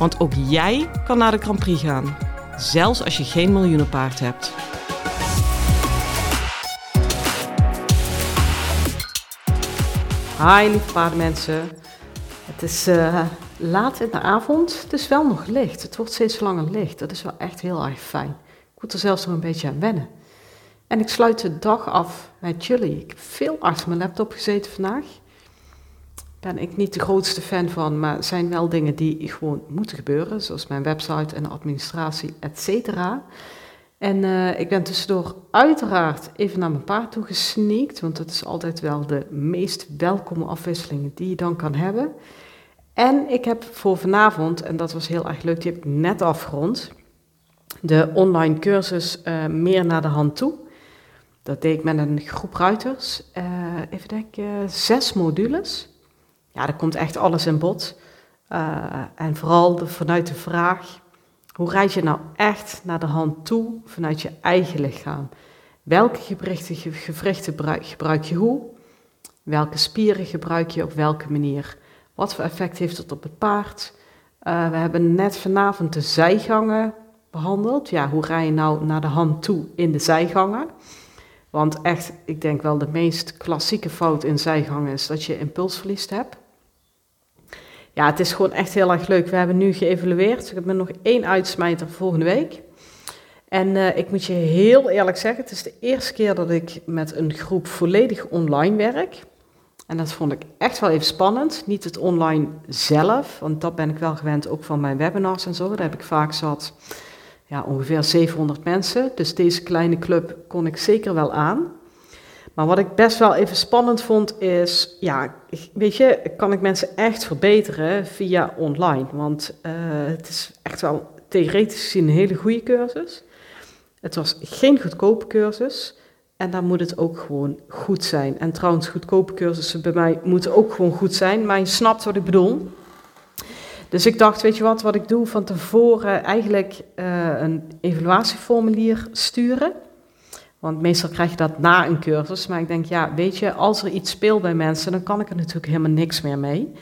Want ook jij kan naar de Grand Prix gaan, zelfs als je geen miljoenenpaard hebt. Hi lieve paardenmensen. Het is uh, laat in de avond, het is wel nog licht. Het wordt steeds langer licht, dat is wel echt heel erg fijn. Ik moet er zelfs nog een beetje aan wennen. En ik sluit de dag af met jullie. Ik heb veel achter mijn laptop gezeten vandaag. Ben ik niet de grootste fan van, maar zijn wel dingen die gewoon moeten gebeuren, zoals mijn website en administratie, et cetera. En uh, ik ben tussendoor uiteraard even naar mijn paard toe gesneakt, want dat is altijd wel de meest welkome afwisseling die je dan kan hebben. En ik heb voor vanavond, en dat was heel erg leuk, die heb ik net afgerond, de online cursus uh, Meer naar de hand toe. Dat deed ik met een groep ruiters. Uh, even denken, zes modules. Ja, daar komt echt alles in bod. Uh, en vooral de, vanuit de vraag, hoe rijd je nou echt naar de hand toe vanuit je eigen lichaam? Welke gewrichten, gebruik je hoe? Welke spieren gebruik je op welke manier? Wat voor effect heeft het op het paard? Uh, we hebben net vanavond de zijgangen behandeld. Ja, hoe rij je nou naar de hand toe in de zijgangen? Want echt, ik denk wel de meest klassieke fout in zijgangen is dat je impulsverlies hebt. Ja, het is gewoon echt heel erg leuk. We hebben nu geëvalueerd. Ik heb nog één uitsmijter volgende week. En uh, ik moet je heel eerlijk zeggen, het is de eerste keer dat ik met een groep volledig online werk. En dat vond ik echt wel even spannend. Niet het online zelf, want dat ben ik wel gewend ook van mijn webinars en zo. Daar heb ik vaak zat ja, ongeveer 700 mensen. Dus deze kleine club kon ik zeker wel aan. Maar wat ik best wel even spannend vond is, ja, weet je, kan ik mensen echt verbeteren via online? Want uh, het is echt wel theoretisch gezien een hele goede cursus. Het was geen goedkope cursus. En dan moet het ook gewoon goed zijn. En trouwens, goedkope cursussen bij mij moeten ook gewoon goed zijn. Maar je snapt wat ik bedoel. Dus ik dacht, weet je wat, wat ik doe van tevoren eigenlijk uh, een evaluatieformulier sturen. Want meestal krijg je dat na een cursus. Maar ik denk, ja, weet je, als er iets speelt bij mensen, dan kan ik er natuurlijk helemaal niks meer mee.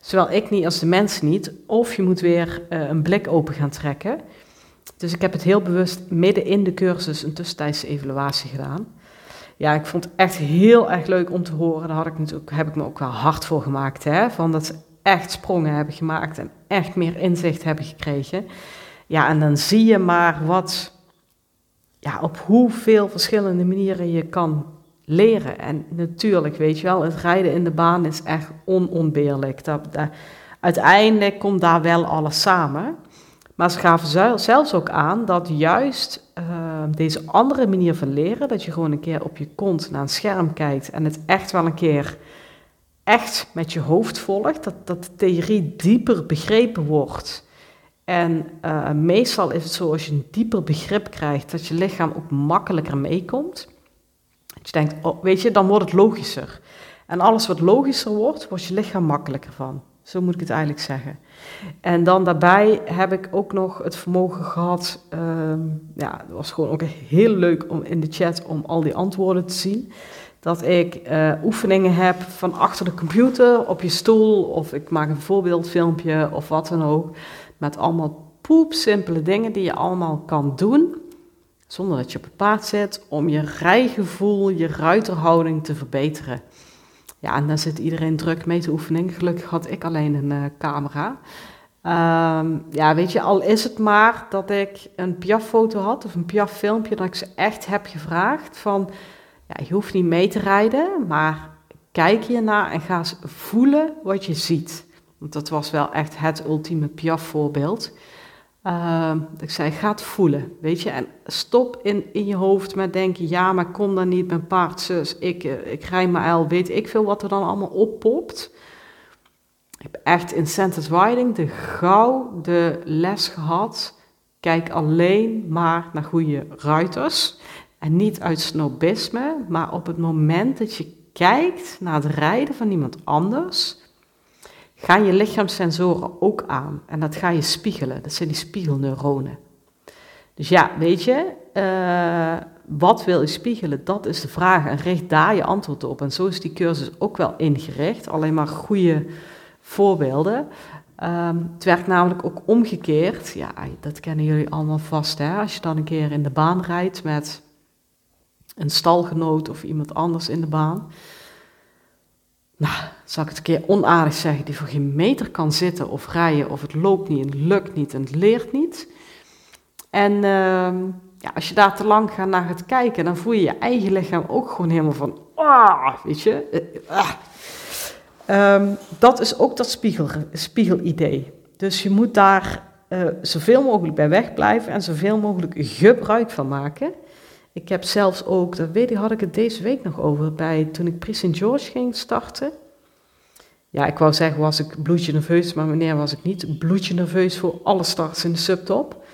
Zowel ik niet als de mensen niet. Of je moet weer uh, een blik open gaan trekken. Dus ik heb het heel bewust midden in de cursus een tussentijdse evaluatie gedaan. Ja, ik vond het echt heel erg leuk om te horen. Daar had ik natuurlijk, heb ik me ook wel hard voor gemaakt. Hè? Van dat ze echt sprongen hebben gemaakt en echt meer inzicht hebben gekregen. Ja, en dan zie je maar wat, ja, op hoeveel verschillende manieren je kan leren. En natuurlijk, weet je wel, het rijden in de baan is echt onontbeerlijk. Dat, dat, uiteindelijk komt daar wel alles samen. Maar ze gaven zelfs ook aan dat juist uh, deze andere manier van leren, dat je gewoon een keer op je kont naar een scherm kijkt en het echt wel een keer echt met je hoofd volgt, dat, dat de theorie dieper begrepen wordt. En uh, meestal is het zo als je een dieper begrip krijgt, dat je lichaam ook makkelijker meekomt. Dat je denkt, oh, weet je, dan wordt het logischer. En alles wat logischer wordt, wordt je lichaam makkelijker van. Zo moet ik het eigenlijk zeggen. En dan daarbij heb ik ook nog het vermogen gehad, uh, ja, het was gewoon ook heel leuk om in de chat om al die antwoorden te zien dat ik uh, oefeningen heb van achter de computer op je stoel of ik maak een voorbeeldfilmpje of wat dan ook. Met allemaal poepsimpele dingen die je allemaal kan doen zonder dat je op het paard zit om je rijgevoel, je ruiterhouding te verbeteren. Ja, en daar zit iedereen druk mee te oefenen. Gelukkig had ik alleen een uh, camera. Um, ja, weet je, al is het maar dat ik een Piaf-foto had of een Piaf-filmpje, dat ik ze echt heb gevraagd van ja, je hoeft niet mee te rijden, maar kijk hiernaar en ga eens voelen wat je ziet. Want dat was wel echt het ultieme Piaf-voorbeeld. Uh, ik zei, ga het voelen, weet je. En stop in, in je hoofd met denken, ja, maar kom dan niet, mijn paard, zus, ik, eh, ik rij maar el, weet ik veel wat er dan allemaal oppopt. Ik heb echt in Centered Riding de gauw de les gehad. Kijk alleen maar naar goede ruiters. En niet uit snobisme, maar op het moment dat je kijkt naar het rijden van iemand anders, gaan je lichaamssensoren ook aan. En dat ga je spiegelen. Dat zijn die spiegelneuronen. Dus ja, weet je, uh, wat wil je spiegelen? Dat is de vraag. En richt daar je antwoord op. En zo is die cursus ook wel ingericht. Alleen maar goede voorbeelden. Um, het werkt namelijk ook omgekeerd. Ja, dat kennen jullie allemaal vast. Hè? Als je dan een keer in de baan rijdt met een stalgenoot of iemand anders in de baan. Nou, zal ik het een keer onaardig zeggen, die voor geen meter kan zitten of rijden, of het loopt niet en het lukt niet en het leert niet. En uh, ja, als je daar te lang naar gaat kijken, dan voel je je eigen lichaam ook gewoon helemaal van, ah, weet je. Ah. Um, dat is ook dat spiegel, spiegelidee. Dus je moet daar uh, zoveel mogelijk bij wegblijven en zoveel mogelijk gebruik van maken. Ik heb zelfs ook, dat weet ik, had ik het deze week nog over, bij, toen ik Prince St. George ging starten. Ja, ik wou zeggen, was ik bloedje nerveus, maar meneer was ik niet bloedje nerveus voor alle starts in de subtop.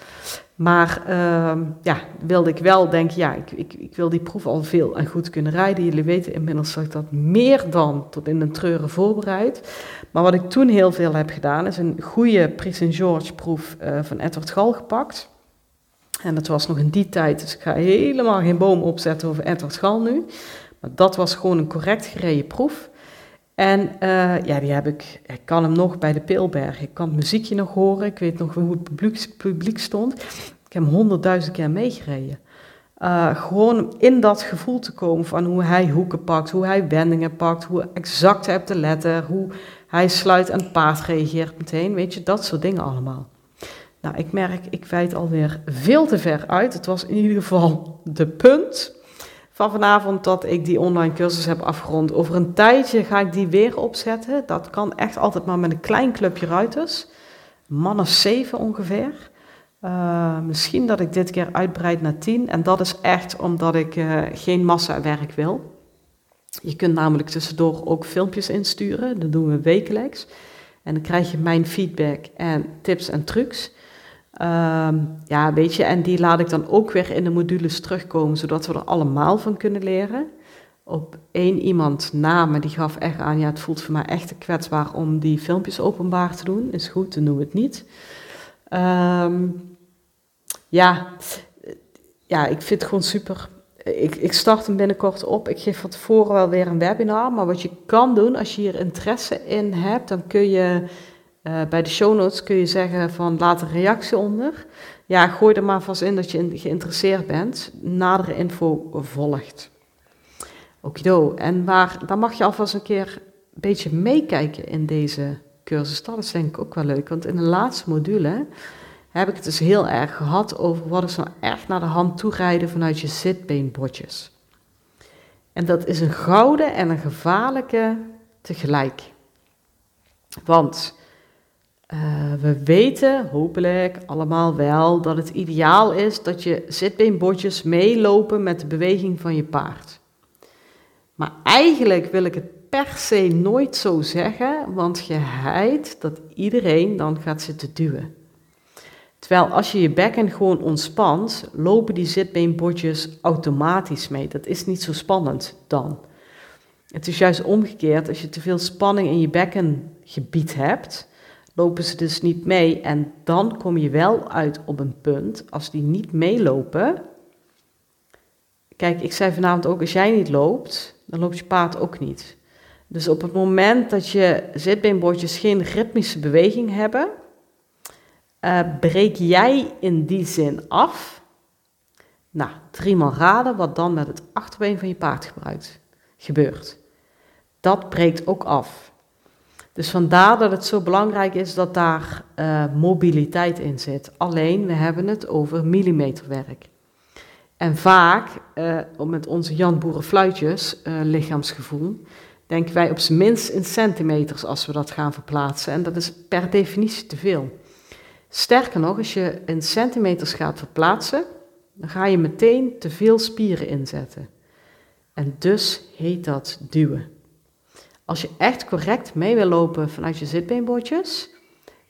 Maar uh, ja, wilde ik wel denken, ja, ik, ik, ik, wil die proef al veel en goed kunnen rijden. Jullie weten inmiddels dat ik dat meer dan tot in een treuren voorbereid. Maar wat ik toen heel veel heb gedaan, is een goede Prince St. George proef uh, van Edward Gal gepakt. En dat was nog in die tijd, dus ik ga helemaal geen boom opzetten over Edward Gal nu. Maar dat was gewoon een correct gereden proef. En uh, ja, die heb ik, ik kan hem nog bij de Peelberg. Ik kan het muziekje nog horen. Ik weet nog hoe het publiek, publiek stond. Ik heb hem honderdduizend keer meegereden. Uh, gewoon in dat gevoel te komen van hoe hij hoeken pakt, hoe hij wendingen pakt, hoe exact hij op de letter, hoe hij sluit en paard reageert meteen. Weet je, dat soort dingen allemaal. Nou, ik merk, ik wijd alweer veel te ver uit. Het was in ieder geval de punt van vanavond dat ik die online cursus heb afgerond. Over een tijdje ga ik die weer opzetten. Dat kan echt altijd maar met een klein clubje ruiters. Man of zeven ongeveer. Uh, misschien dat ik dit keer uitbreid naar tien. En dat is echt omdat ik uh, geen massawerk wil. Je kunt namelijk tussendoor ook filmpjes insturen. Dat doen we wekelijks. En dan krijg je mijn feedback en tips en trucs. Um, ja, weet je, en die laat ik dan ook weer in de modules terugkomen, zodat we er allemaal van kunnen leren. Op één iemand na, maar die gaf echt aan, ja, het voelt voor mij echt kwetsbaar om die filmpjes openbaar te doen. Is goed, dan doen we het niet. Um, ja, ja, ik vind het gewoon super. Ik, ik start hem binnenkort op. Ik geef van tevoren wel weer een webinar. Maar wat je kan doen, als je hier interesse in hebt, dan kun je uh, bij de show notes kun je zeggen van laat een reactie onder. Ja, gooi er maar vast in dat je geïnteresseerd bent. Nadere info volgt. Okido. En waar, dan mag je alvast een keer een beetje meekijken in deze cursus. Dat is denk ik ook wel leuk. Want in de laatste module heb ik het dus heel erg gehad over wat is nou echt naar de hand toerijden vanuit je zitbeenbotjes. En dat is een gouden en een gevaarlijke tegelijk. Want uh, we weten hopelijk allemaal wel dat het ideaal is dat je zitbeenbotjes meelopen met de beweging van je paard. Maar eigenlijk wil ik het per se nooit zo zeggen, want je heid dat iedereen dan gaat zitten duwen. Terwijl als je je bekken gewoon ontspant, lopen die zitbeenbotjes automatisch mee. Dat is niet zo spannend dan. Het is juist omgekeerd, als je te veel spanning in je bekkengebied hebt, lopen ze dus niet mee. En dan kom je wel uit op een punt, als die niet meelopen. Kijk, ik zei vanavond ook, als jij niet loopt, dan loopt je paard ook niet. Dus op het moment dat je zitbeenbordjes geen ritmische beweging hebben, uh, breek jij in die zin af. Nou, driemaal raden wat dan met het achterbeen van je paard gebruikt, gebeurt. Dat breekt ook af. Dus vandaar dat het zo belangrijk is dat daar uh, mobiliteit in zit. Alleen, we hebben het over millimeterwerk. En vaak, uh, met onze Jan Boerenfluitjes, uh, lichaamsgevoel, denken wij op zijn minst in centimeters als we dat gaan verplaatsen. En dat is per definitie te veel. Sterker nog, als je in centimeters gaat verplaatsen, dan ga je meteen te veel spieren inzetten. En dus heet dat duwen. Als je echt correct mee wil lopen vanuit je zitbeenbordjes,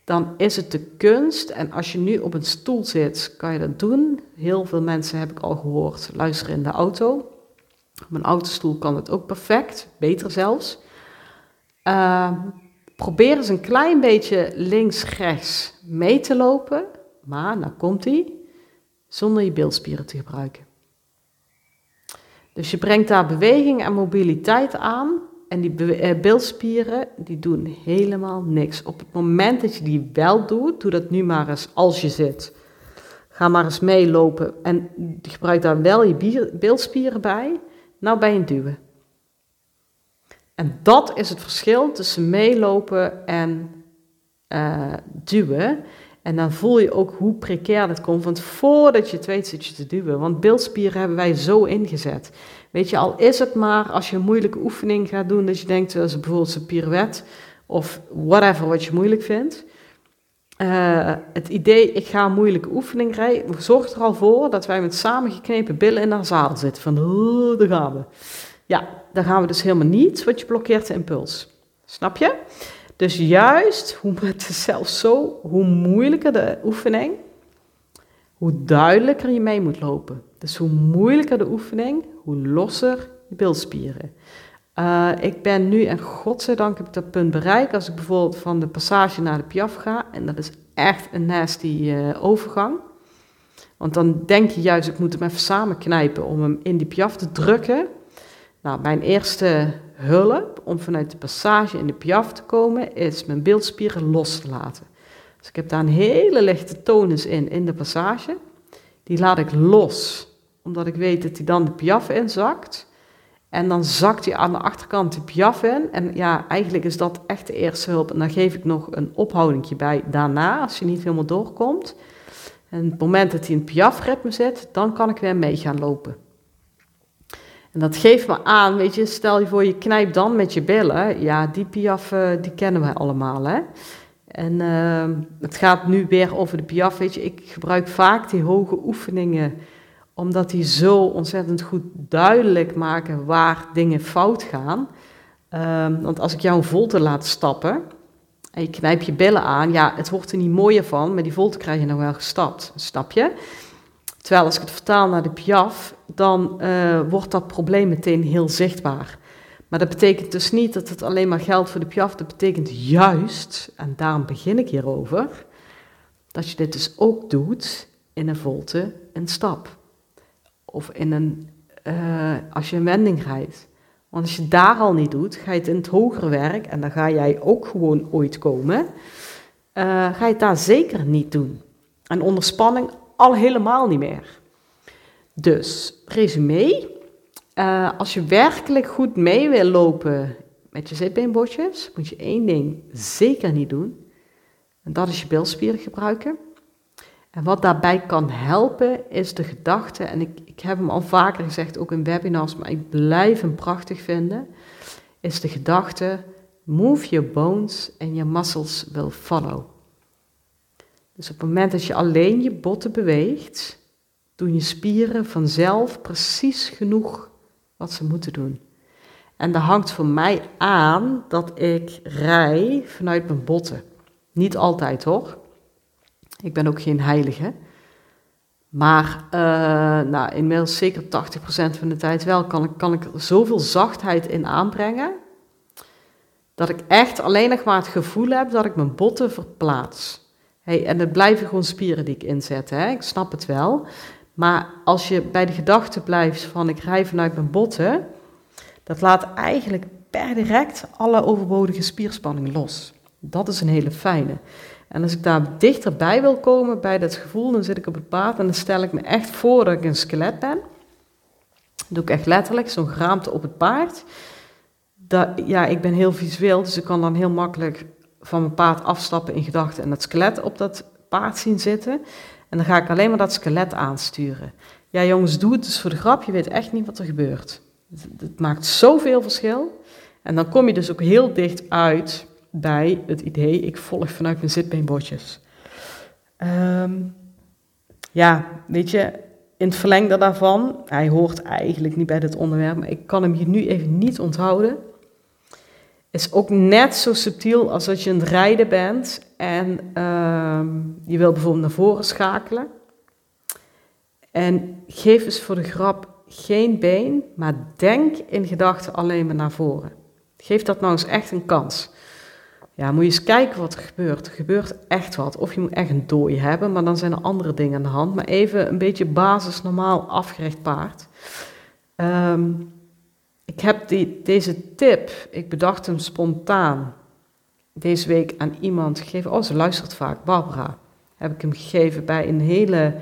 dan is het de kunst. En als je nu op een stoel zit, kan je dat doen. Heel veel mensen heb ik al gehoord luisteren in de auto. Op een autostoel kan het ook perfect, beter zelfs. Uh, probeer eens een klein beetje links-rechts mee te lopen, maar nou komt hij, zonder je beeldspieren te gebruiken. Dus je brengt daar beweging en mobiliteit aan en die eh, beeldspieren die doen helemaal niks. Op het moment dat je die wel doet, doe dat nu maar eens als je zit. Ga maar eens meelopen en gebruik daar wel je beeldspieren bij. Nou ben je het duwen. En dat is het verschil tussen meelopen en uh, duwen. En dan voel je ook hoe precair dat komt. Want voordat je het weet zit je te duwen. Want beeldspieren hebben wij zo ingezet. Weet je, al is het maar als je een moeilijke oefening gaat doen, dat je denkt, dat is bijvoorbeeld een pirouette of whatever wat je moeilijk vindt. Uh, het idee, ik ga een moeilijke oefening rijden, zorgt er al voor dat wij met samengeknepen billen in haar zadel zitten. Van, oh, daar gaan we. Ja, daar gaan we dus helemaal niet, wat je blokkeert de impuls. Snap je? Dus juist, hoe, het is zelfs zo, hoe moeilijker de oefening, hoe duidelijker je mee moet lopen. Dus hoe moeilijker de oefening, hoe losser je bilspieren. Uh, ik ben nu, en godzijdank heb ik dat punt bereikt, als ik bijvoorbeeld van de passage naar de piaf ga, en dat is echt een nasty uh, overgang. Want dan denk je juist, ik moet hem even samen knijpen om hem in die piaf te drukken. Nou, mijn eerste hulp om vanuit de passage in de piaf te komen, is mijn beeldspieren los te laten. Dus ik heb daar een hele lichte tonus in, in de passage. Die laat ik los, omdat ik weet dat hij dan de piaf inzakt. En dan zakt hij aan de achterkant de piaf in. En ja, eigenlijk is dat echt de eerste hulp. En dan geef ik nog een ophouding bij daarna, als je niet helemaal doorkomt. En het moment dat hij in het piafritme zit, dan kan ik weer mee gaan lopen. En dat geeft me aan, weet je, stel je voor je knijpt dan met je billen. Ja, die piaf, die kennen wij allemaal, hè. En uh, het gaat nu weer over de piaf, weet je. Ik gebruik vaak die hoge oefeningen, omdat die zo ontzettend goed duidelijk maken waar dingen fout gaan. Uh, want als ik jou een volte laat stappen, en je knijpt je billen aan, ja, het wordt er niet mooier van, maar die volte krijg je nou wel gestapt, snap je? Terwijl als ik het vertaal naar de piaf, dan uh, wordt dat probleem meteen heel zichtbaar. Maar dat betekent dus niet dat het alleen maar geldt voor de piaf. Dat betekent juist, en daarom begin ik hierover, dat je dit dus ook doet in een volte, een stap. Of in een, uh, als je een wending rijdt. Want als je daar al niet doet, ga je het in het hogere werk, en dan ga jij ook gewoon ooit komen, uh, ga je het daar zeker niet doen. En onder spanning al helemaal niet meer. Dus, resume. Uh, als je werkelijk goed mee wil lopen met je zitbeenbotjes, moet je één ding zeker niet doen. En dat is je bilspieren gebruiken. En wat daarbij kan helpen, is de gedachte, en ik, ik heb hem al vaker gezegd, ook in webinars, maar ik blijf hem prachtig vinden, is de gedachte, move your bones and your muscles will follow. Dus op het moment dat je alleen je botten beweegt, doen je spieren vanzelf precies genoeg wat ze moeten doen. En dat hangt voor mij aan dat ik rij vanuit mijn botten. Niet altijd hoor. Ik ben ook geen heilige. Maar uh, nou, inmiddels zeker 80% van de tijd wel kan ik, kan ik er zoveel zachtheid in aanbrengen. Dat ik echt alleen nog maar het gevoel heb dat ik mijn botten verplaats. Hey, en het blijven gewoon spieren die ik inzet, hè? ik snap het wel. Maar als je bij de gedachte blijft van ik rij vanuit mijn botten, dat laat eigenlijk per direct alle overbodige spierspanning los. Dat is een hele fijne. En als ik daar dichterbij wil komen bij dat gevoel, dan zit ik op het paard en dan stel ik me echt voor dat ik een skelet ben. Dat doe ik echt letterlijk, zo'n geraamte op het paard. Dat, ja, ik ben heel visueel, dus ik kan dan heel makkelijk van mijn paard afstappen in gedachten en het skelet op dat paard zien zitten. En dan ga ik alleen maar dat skelet aansturen. Ja, jongens, doe het dus voor de grap. Je weet echt niet wat er gebeurt. Het maakt zoveel verschil. En dan kom je dus ook heel dicht uit bij het idee: ik volg vanuit mijn zitbeenbotjes. Um, ja, weet je, in het verlengde daarvan, hij hoort eigenlijk niet bij dit onderwerp, maar ik kan hem hier nu even niet onthouden Is ook net zo subtiel als als je aan het rijden bent en ehm, je wil bijvoorbeeld naar voren schakelen. En geef eens voor de grap geen been, maar denk in gedachten alleen maar naar voren. Geef dat nou eens echt een kans. Ja, moet je eens kijken wat er gebeurt. Er gebeurt echt wat. Of je moet echt een dooi hebben, maar dan zijn er andere dingen aan de hand. Maar even een beetje basis normaal afgerecht paard. Ehm, ik heb die, deze tip, ik bedacht hem spontaan deze week aan iemand gegeven. Oh, ze luistert vaak, Barbara. Heb ik hem gegeven bij een hele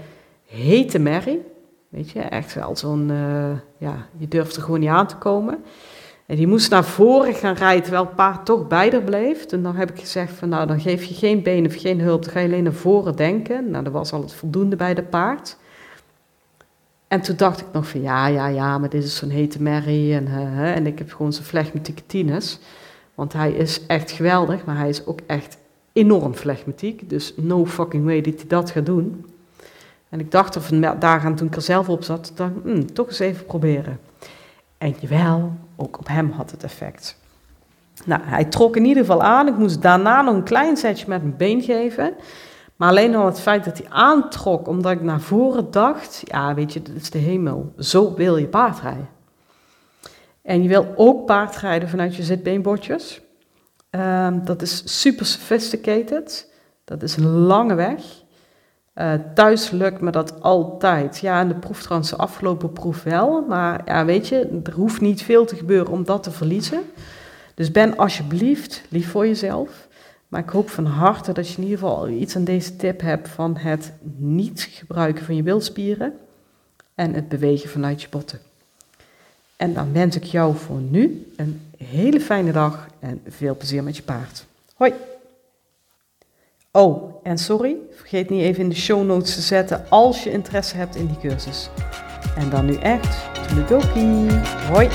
hete merrie. Weet je, echt wel zo'n, uh, ja, je durft er gewoon niet aan te komen. En die moest naar voren gaan rijden, terwijl het paard toch bij haar bleef. En dan heb ik gezegd van, nou, dan geef je geen benen of geen hulp, dan ga je alleen naar voren denken. Nou, dat was al het voldoende bij de paard. En toen dacht ik nog van, ja, ja, ja, maar dit is zo'n hete merrie. En, en ik heb gewoon zo'n flegmatieke tinus. Want hij is echt geweldig, maar hij is ook echt enorm flegmatiek. Dus no fucking way dat hij dat gaat doen. En ik dacht er vandaag aan toen ik er zelf op zat, dacht, hmm, toch eens even proberen. En jawel, ook op hem had het effect. Nou, hij trok in ieder geval aan. Ik moest daarna nog een klein zetje met mijn been geven. Maar alleen al het feit dat hij aantrok, omdat ik naar voren dacht, ja, weet je, dat is de hemel. Zo wil je paardrijden. En je wil ook paardrijden vanuit je zitbeenbordjes. Um, dat is super sophisticated. Dat is een lange weg. Uh, thuis lukt me dat altijd. Ja, in de proef trouwens, de afgelopen proef wel. Maar ja, weet je, er hoeft niet veel te gebeuren om dat te verliezen. Dus ben alsjeblieft lief voor jezelf. Maar ik hoop van harte dat je in ieder geval iets aan deze tip hebt van het niet gebruiken van je bilspieren en het bewegen vanuit je botten. En dan wens ik jou voor nu een hele fijne dag en veel plezier met je paard. Hoi! Oh, en sorry, vergeet niet even in de show notes te zetten als je interesse hebt in die cursus. En dan nu echt, toedeledokie. Hoi!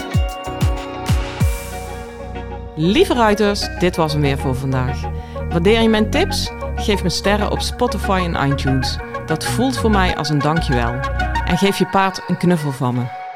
Lieve ruiters, dit was hem weer voor vandaag. Waardeer je mijn tips? Geef me sterren op Spotify en iTunes. Dat voelt voor mij als een dankjewel. En geef je paard een knuffel van me.